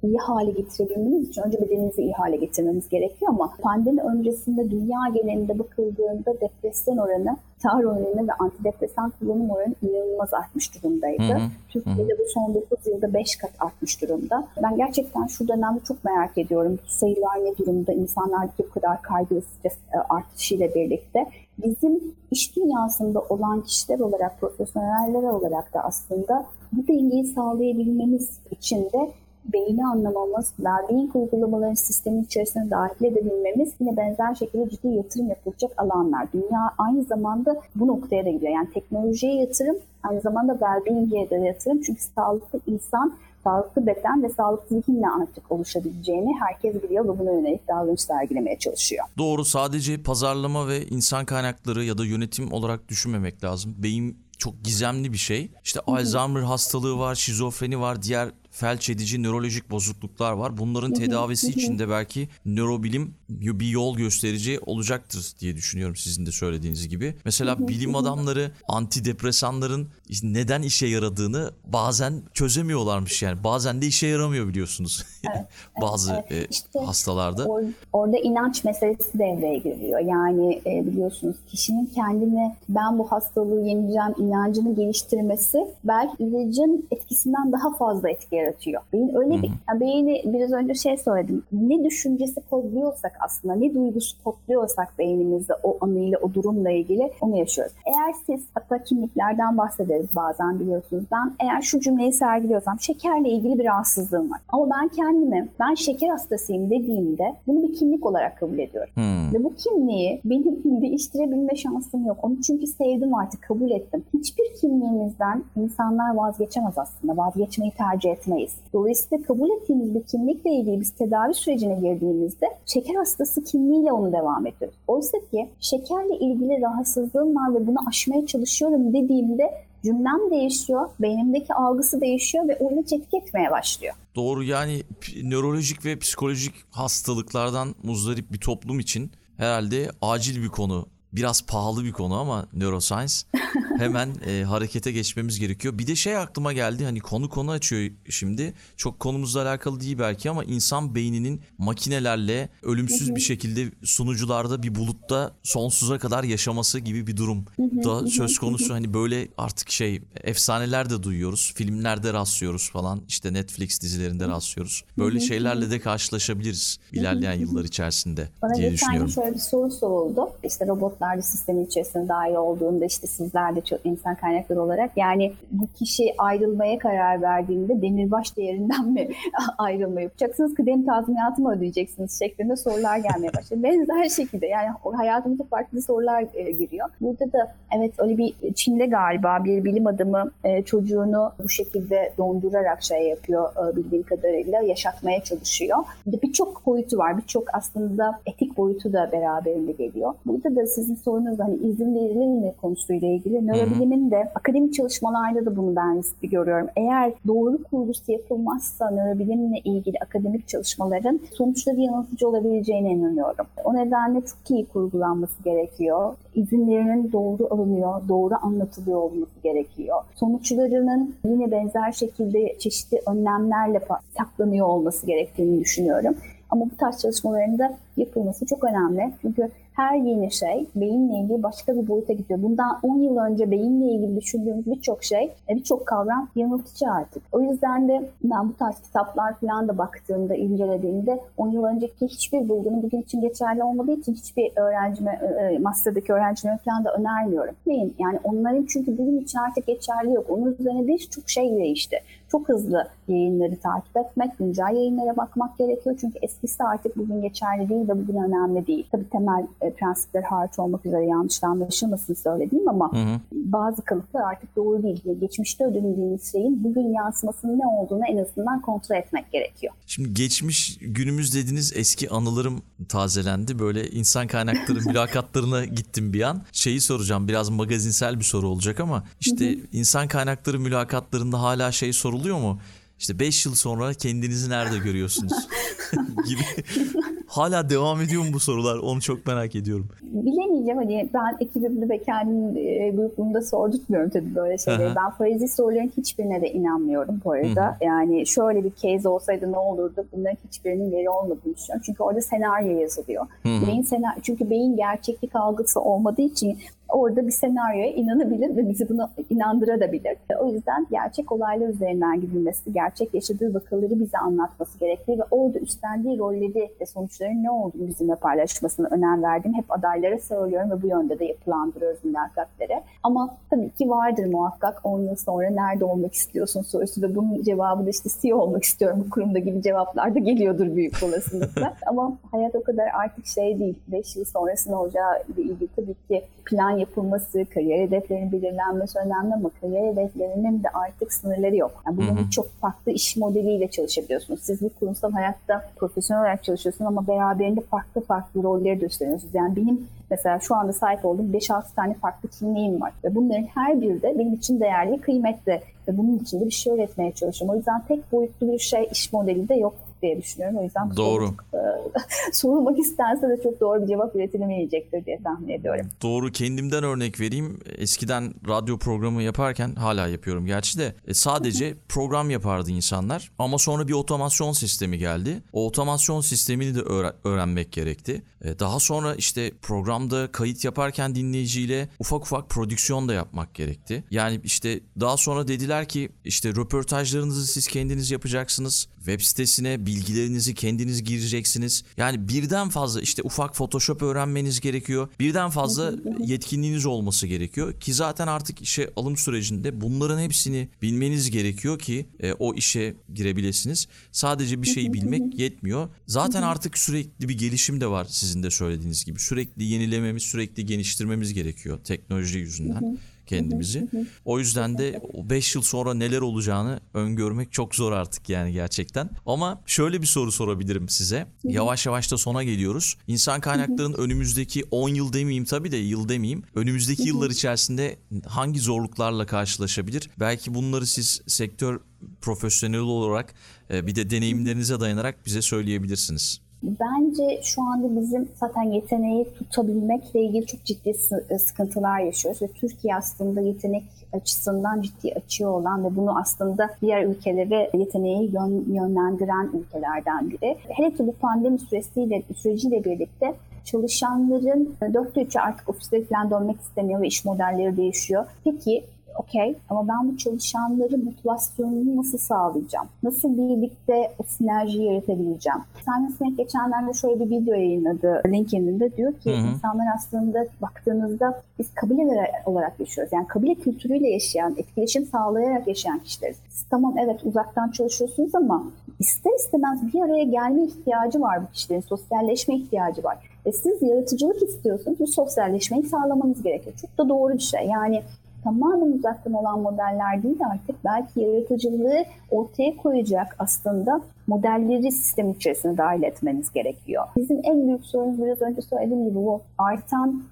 iyi hale getirebilmemiz için önce bedenimizi iyi hale getirmemiz gerekiyor ama pandemi öncesinde dünya genelinde bakıldığında depresyon oranı, tar oranı ve antidepresan kullanım oranı inanılmaz artmış durumdaydı. Hı hı. Türkiye'de bu son 9 yılda 5 kat artmış durumda. Ben gerçekten şu dönemde çok merak ediyorum. Bu sayılar ne durumda? İnsanlardaki bu kadar kaygı ve stres e, artışıyla birlikte bizim iş dünyasında olan kişiler olarak, profesyoneller olarak da aslında bu dengeyi sağlayabilmemiz için de beyni anlamamız, well-being uygulamaların sistemin içerisine dahil edebilmemiz yine benzer şekilde ciddi yatırım yapılacak alanlar. Dünya aynı zamanda bu noktaya da gidiyor. Yani teknolojiye yatırım, aynı zamanda well-being'e de yatırım. Çünkü sağlıklı insan sağlıklı beden ve sağlıklı zihinle artık oluşabileceğini herkes biliyor ve buna yönelik davranış sergilemeye çalışıyor. Doğru sadece pazarlama ve insan kaynakları ya da yönetim olarak düşünmemek lazım. Beyin çok gizemli bir şey. İşte Alzheimer hastalığı var, şizofreni var, diğer felç edici nörolojik bozukluklar var. Bunların tedavisi için de belki nörobilim bir yol gösterici olacaktır diye düşünüyorum sizin de söylediğiniz gibi. Mesela bilim adamları antidepresanların neden işe yaradığını bazen çözemiyorlarmış yani. Bazen de işe yaramıyor biliyorsunuz. Evet, Bazı evet. işte hastalarda. Or, orada inanç meselesi devreye giriyor. Yani e, biliyorsunuz kişinin kendine ben bu hastalığı yeneceğim inancını geliştirmesi belki ilacın etkisinden daha fazla etki yaratıyor. Beyin öyle bir, yani beyni biraz önce şey söyledim. Ne düşüncesi kodluyorsak aslında, ne duygusu kodluyorsak beynimizde o anıyla, o durumla ilgili onu yaşıyoruz. Eğer siz hatta kimliklerden bahsederiz bazen biliyorsunuz. Ben eğer şu cümleyi sergiliyorsam şekerle ilgili bir rahatsızlığım var. Ama ben kendimi, ben şeker hastasıyım dediğimde bunu bir kimlik olarak kabul ediyorum. Hmm. Ve bu kimliği benim değiştirebilme şansım yok. Onu çünkü sevdim artık, kabul ettim. Hiçbir kimliğimizden insanlar vazgeçemez aslında. Vazgeçmeyi tercih etmeyiz. Dolayısıyla kabul ettiğimiz bir kimlikle ilgili biz tedavi sürecine girdiğimizde şeker hastası kimliğiyle onu devam ediyoruz. Oysa ki şekerle ilgili rahatsızlığım var ve bunu aşmaya çalışıyorum dediğimde cümlem değişiyor, beynimdeki algısı değişiyor ve o ilaç etki etmeye başlıyor. Doğru yani nörolojik ve psikolojik hastalıklardan muzdarip bir toplum için herhalde acil bir konu. Biraz pahalı bir konu ama neuroscience hemen e, harekete geçmemiz gerekiyor. Bir de şey aklıma geldi hani konu konu açıyor şimdi. Çok konumuzla alakalı değil belki ama insan beyninin makinelerle ölümsüz bir şekilde sunucularda bir bulutta sonsuza kadar yaşaması gibi bir durum da söz konusu. Hani böyle artık şey efsaneler de duyuyoruz. Filmlerde rastlıyoruz falan. İşte Netflix dizilerinde rastlıyoruz. Böyle şeylerle de karşılaşabiliriz ilerleyen yıllar içerisinde Bana diye geçen düşünüyorum. şöyle bir soru soruldu. İşte robotlar da sistemin içerisinde dahil olduğunda işte sizler de çok insan kaynakları olarak yani bu kişi ayrılmaya karar verdiğinde demirbaş değerinden mi ayrılma yapacaksınız? Kıdem tazminatı mı ödeyeceksiniz şeklinde sorular gelmeye başladı. Benzer şekilde yani hayatımıza farklı sorular e, giriyor. Burada da evet öyle bir Çin'de galiba bir bilim adamı e, çocuğunu bu şekilde dondurarak şey yapıyor e, bildiğim kadarıyla yaşatmaya çalışıyor. Birçok boyutu var. Birçok aslında etik boyutu da beraberinde geliyor. Burada da sizin sorunuz hani izin verilir mi konusuyla ilgili nörobilimin de akademik çalışmalarda da bunu ben riskli görüyorum. Eğer doğru kurgusu yapılmazsa nörobilimle ilgili akademik çalışmaların sonuçları yanıltıcı olabileceğine inanıyorum. O nedenle çok iyi kurgulanması gerekiyor. İzinlerinin doğru alınıyor, doğru anlatılıyor olması gerekiyor. Sonuçlarının yine benzer şekilde çeşitli önlemlerle saklanıyor olması gerektiğini düşünüyorum. Ama bu tarz çalışmaların da yapılması çok önemli. Çünkü her yeni şey beyinle ilgili başka bir boyuta gidiyor. Bundan 10 yıl önce beyinle ilgili düşündüğümüz birçok şey, birçok kavram yanıltıcı artık. O yüzden de ben bu tarz kitaplar falan da baktığımda, incelediğimde 10 yıl önceki hiçbir bulgunun bugün için geçerli olmadığı için hiçbir öğrencime, master'daki öğrencime falan da önermiyorum. Beyin, yani onların çünkü bugün için artık geçerli yok. Onun üzerine birçok şey değişti. Çok hızlı yayınları takip etmek, güncel yayınlara bakmak gerekiyor. Çünkü eskisi artık bugün geçerli değil ve bugün önemli değil. Tabii temel e, prensipler hariç olmak üzere yanlış anlaşılmasın söylediğim ama hı hı. bazı kalıplar artık doğru değil. Geçmişte ödediğimiz şeyin bugün yansımasının ne olduğunu en azından kontrol etmek gerekiyor. Şimdi geçmiş günümüz dediğiniz eski anılarım tazelendi. Böyle insan kaynakları mülakatlarına gittim bir an. Şeyi soracağım biraz magazinsel bir soru olacak ama işte hı hı. insan kaynakları mülakatlarında hala şey soruluyor mu? İşte 5 yıl sonra kendinizi nerede görüyorsunuz gibi. Hala devam ediyor mu bu sorular? Onu çok merak ediyorum. Bilemeyeceğim hani ben ekibimde ve kendim e, grupumda sordurtmuyorum tabii böyle şeyleri. Aha. Ben farazi soruların hiçbirine de inanmıyorum bu arada. Hı-hı. Yani şöyle bir case olsaydı ne olurdu? Bunların hiçbirinin yeri olmadığını düşünüyorum. Çünkü orada senaryo yazılıyor. Beyin senaryo, çünkü beyin gerçeklik algısı olmadığı için orada bir senaryoya inanabilir ve bizi bunu inandırabilir. O yüzden gerçek olaylar üzerinden gidilmesi, gerçek yaşadığı vakaları bize anlatması gerektiği ve orada üstlendiği rolleri ve sonuçların ne olduğunu bizimle paylaşmasına önem verdiğim hep adaylara söylüyorum ve bu yönde de yapılandırıyoruz mülakatlere. Ama tabii ki vardır muhakkak 10 yıl sonra nerede olmak istiyorsun sorusu ve bunun cevabı da işte CEO olmak istiyorum bu kurumda gibi cevaplar da geliyordur büyük olasılıkla. Ama hayat o kadar artık şey değil. 5 yıl sonrası ne olacağı ile ilgili tabii ki plan yapılması, kariyer hedeflerinin belirlenmesi önemli ama kariyer hedeflerinin de artık sınırları yok. Yani bunun çok farklı iş modeliyle çalışabiliyorsunuz. Siz bir kurumsal hayatta profesyonel olarak çalışıyorsunuz ama beraberinde farklı farklı rolleri de üstleniyorsunuz. Yani benim mesela şu anda sahip olduğum 5-6 tane farklı kimliğim var ve bunların her biri de benim için değerli, kıymetli ve bunun için de bir şey öğretmeye çalışıyorum. O yüzden tek boyutlu bir şey iş modeli de yok diye düşünüyorum. O yüzden doğru. Çok, e, sorulmak istense de çok doğru bir cevap üretilemeyecektir diye tahmin ediyorum. Doğru. Kendimden örnek vereyim. Eskiden radyo programı yaparken hala yapıyorum gerçi de e, sadece program yapardı insanlar ama sonra bir otomasyon sistemi geldi. O otomasyon sistemini de öğrenmek gerekti. E, daha sonra işte programda kayıt yaparken dinleyiciyle ufak ufak prodüksiyon da yapmak gerekti. Yani işte daha sonra dediler ki işte röportajlarınızı siz kendiniz yapacaksınız. Web sitesine bilgilerinizi kendiniz gireceksiniz. Yani birden fazla işte ufak Photoshop öğrenmeniz gerekiyor. Birden fazla yetkinliğiniz olması gerekiyor ki zaten artık işe alım sürecinde bunların hepsini bilmeniz gerekiyor ki e, o işe girebilirsiniz. Sadece bir şeyi bilmek yetmiyor. Zaten artık sürekli bir gelişim de var sizin de söylediğiniz gibi. Sürekli yenilememiz, sürekli geliştirmemiz gerekiyor teknoloji yüzünden kendimizi. O yüzden de 5 yıl sonra neler olacağını öngörmek çok zor artık yani gerçekten. Ama şöyle bir soru sorabilirim size. Yavaş yavaş da sona geliyoruz. İnsan kaynaklarının önümüzdeki 10 yıl demeyeyim tabii de yıl demeyeyim. Önümüzdeki yıllar içerisinde hangi zorluklarla karşılaşabilir? Belki bunları siz sektör profesyonel olarak e, bir de deneyimlerinize dayanarak bize söyleyebilirsiniz. Bence şu anda bizim zaten yeteneği tutabilmekle ilgili çok ciddi e, sıkıntılar yaşıyoruz ve Türkiye aslında yetenek açısından ciddi açıyor olan ve bunu aslında diğer ülkelere yeteneği yön, yönlendiren ülkelerden biri. Hele ki bu pandemi süresiyle, süreciyle birlikte çalışanların dörtte üçü artık ofiste falan dönmek istemiyor ve iş modelleri değişiyor. Peki okey ama ben bu çalışanların motivasyonunu nasıl sağlayacağım? Nasıl birlikte o sinerjiyi yaratabileceğim? Simon Sinek geçenlerde şöyle bir video yayınladı LinkedIn'de diyor ki hı hı. insanlar aslında baktığınızda biz kabile olarak yaşıyoruz. Yani kabile kültürüyle yaşayan, etkileşim sağlayarak yaşayan kişileriz. Siz tamam evet uzaktan çalışıyorsunuz ama ister istemez bir araya gelme ihtiyacı var bu kişilerin. Sosyalleşme ihtiyacı var. E siz yaratıcılık istiyorsunuz. Bu sosyalleşmeyi sağlamanız gerekiyor. Çok da doğru bir şey. Yani tamamen uzaktan olan modeller değil artık belki yaratıcılığı ortaya koyacak aslında modelleri sistem içerisine dahil etmeniz gerekiyor. Bizim en büyük sorunumuz biraz önce söylediğim gibi bu artan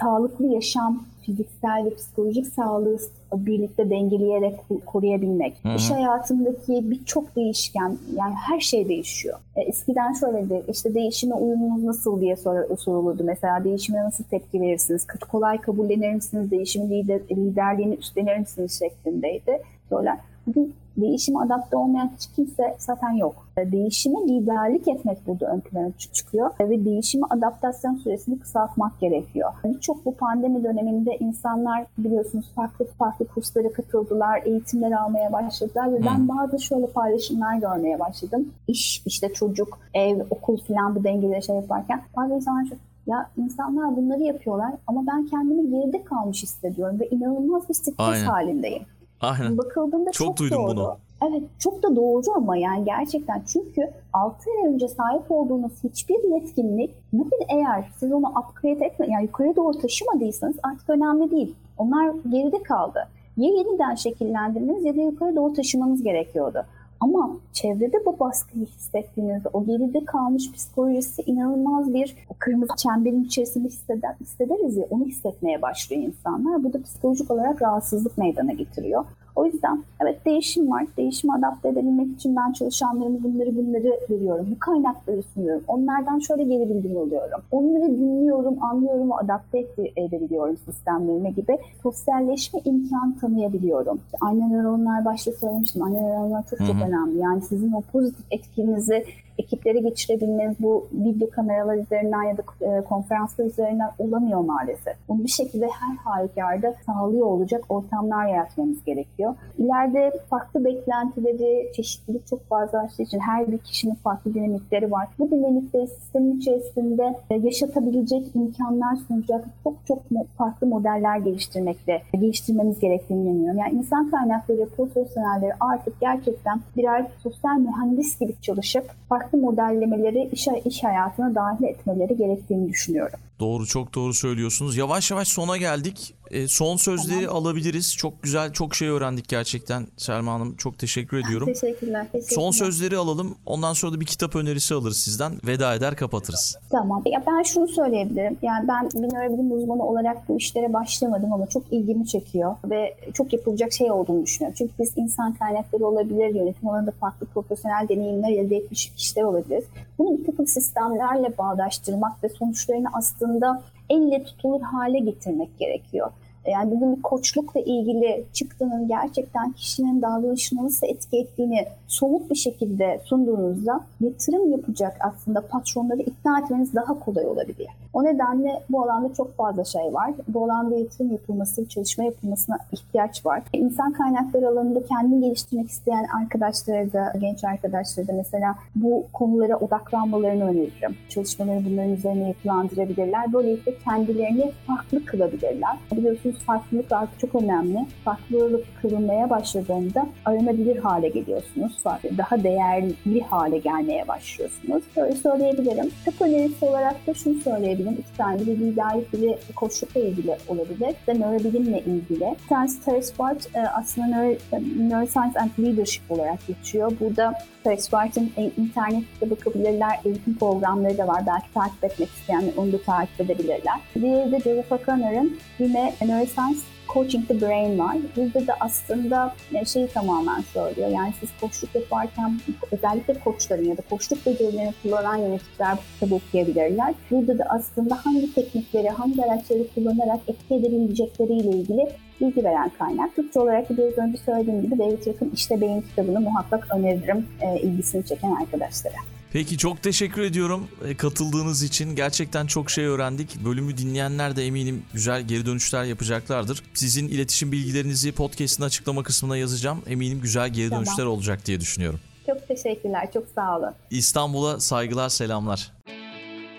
sağlıklı yaşam fiziksel ve psikolojik sağlığı birlikte dengeleyerek koruyabilmek. Hı-hı. İş hayatındaki birçok değişken yani her şey değişiyor. E, eskiden şöyleydi işte değişime uyumunuz nasıl diye sor, sorulurdu. Mesela değişime nasıl tepki verirsiniz? Kolay kabullenir misiniz? Değişimin lider, liderliğini üstlenir misiniz şeklindeydi. Sorular. Bugün değişime adapte olmayan hiç kimse zaten yok. Değişime liderlik etmek burada ön plana çıkıyor ve değişime adaptasyon süresini kısaltmak gerekiyor. Birçok bu pandemi döneminde insanlar biliyorsunuz farklı farklı kurslara katıldılar, eğitimler almaya başladılar ve ben bazı şöyle paylaşımlar görmeye başladım. İş, işte çocuk, ev, okul falan bu dengeleri şey yaparken bazı insanlar çok ya insanlar bunları yapıyorlar ama ben kendimi geride kalmış hissediyorum ve inanılmaz bir stres halindeyim. Aynen. Bakıldığında çok, çok duydum doğru. bunu. Evet çok da doğru ama yani gerçekten çünkü 6 ay önce sahip olduğunuz hiçbir yetkinlik bugün eğer siz onu upgrade etme yani yukarı doğru taşımadıysanız artık önemli değil. Onlar geride kaldı. Ya yeniden şekillendirmeniz ya da yukarı doğru taşımanız gerekiyordu. Ama çevrede bu baskıyı hissettiğinizde o geride kalmış psikolojisi inanılmaz bir kırmızı çemberin içerisinde hisseder, hissederiz ya onu hissetmeye başlıyor insanlar. Bu da psikolojik olarak rahatsızlık meydana getiriyor. O yüzden evet değişim var. Değişimi adapte edebilmek için ben çalışanlarıma bunları bunları veriyorum. Bu kaynakları sunuyorum. Onlardan şöyle geri bildirim alıyorum. Onları dinliyorum, anlıyorum ve adapte edebiliyorum sistemlerine gibi sosyalleşme imkan tanıyabiliyorum. Anne nöronlar başta söylemiştim. Anne nöronlar çok çok önemli. Yani sizin o pozitif etkinizi ekipleri geçirebilmeniz bu video kameralar üzerinden ya da e, konferanslar üzerinden olamıyor maalesef. Bunu bir şekilde her halükarda sağlıyor olacak ortamlar yaratmamız gerekiyor. İleride farklı beklentileri, çeşitlilik çok fazlalaştığı için her bir kişinin farklı dinamikleri var. Bu dinamikleri sistemin içerisinde e, yaşatabilecek imkanlar sunacak çok çok farklı modeller geliştirmekte, geliştirmemiz gerektiğini inanıyorum. Yani insan kaynakları profesyonelleri artık gerçekten birer sosyal mühendis gibi çalışıp farklı modellemeleri iş, iş hayatına dahil etmeleri gerektiğini düşünüyorum. Doğru çok doğru söylüyorsunuz. Yavaş yavaş sona geldik. E, son sözleri tamam. alabiliriz. Çok güzel çok şey öğrendik gerçekten Selma Hanım. Çok teşekkür ediyorum. Teşekkürler. teşekkürler. Son sözleri alalım. Ondan sonra da bir kitap önerisi alırız sizden. Veda eder kapatırız. Tamam. Ya ben şunu söyleyebilirim. Yani ben bir nörobilim uzmanı olarak bu işlere başlamadım ama çok ilgimi çekiyor ve çok yapılacak şey olduğunu düşünüyorum. Çünkü biz insan kaynakları olabilir, yönetim alanında farklı profesyonel deneyimler elde etmiş kişiler olabilir. Bunu bir takım sistemlerle bağdaştırmak ve sonuçlarını aslında elle tutulur hale getirmek gerekiyor. Yani bugün bir koçlukla ilgili çıktığının gerçekten kişinin davranışını nasıl etki ettiğini somut bir şekilde sunduğunuzda yatırım yapacak aslında patronları ikna etmeniz daha kolay olabilir. O nedenle bu alanda çok fazla şey var. Bu alanda yatırım yapılması, çalışma yapılmasına ihtiyaç var. İnsan kaynakları alanında kendini geliştirmek isteyen arkadaşlara da, genç arkadaşlara da mesela bu konulara odaklanmalarını öneririm. Çalışmaları bunların üzerine yapılandırabilirler. Böylelikle kendilerini farklı kılabilirler. Biliyorsunuz farklılık artık çok önemli. Farklılık kılınmaya başladığında aranabilir hale geliyorsunuz. Daha değerli hale gelmeye başlıyorsunuz. Böyle söyleyebilirim. Tıp önerisi olarak da şunu söyleyebilirim. İki tane bir liderlik biri koçlukla ilgili olabilir. De nörobilimle ilgili. Bir tanesi Taris e, aslında Neuro, Neuroscience and Leadership olarak geçiyor. Burada Taris Bart'ın internette bakabilirler. Eğitim programları da var. Belki takip etmek isteyenler onu da takip edebilirler. Diğeri de Joseph O'Connor'ın yine Neuroscience Coaching the Brain var. Burada da aslında şeyi tamamen söylüyor. Yani siz koçluk yaparken özellikle koçların ya da koçluk becerilerini kullanan yöneticiler bu kitabı okuyabilirler. Burada da aslında hangi teknikleri, hangi araçları kullanarak etki edebilecekleriyle ilgili bilgi veren kaynak. Türkçe olarak biraz önce söylediğim gibi David Rock'ın İşte Beyin kitabını muhakkak öneririm e, ilgisini çeken arkadaşlara. Peki çok teşekkür ediyorum e, katıldığınız için. Gerçekten çok şey öğrendik. Bölümü dinleyenler de eminim güzel geri dönüşler yapacaklardır. Sizin iletişim bilgilerinizi podcast'ın açıklama kısmına yazacağım. Eminim güzel geri tamam. dönüşler olacak diye düşünüyorum. Çok teşekkürler. Çok sağ olun. İstanbul'a saygılar, selamlar.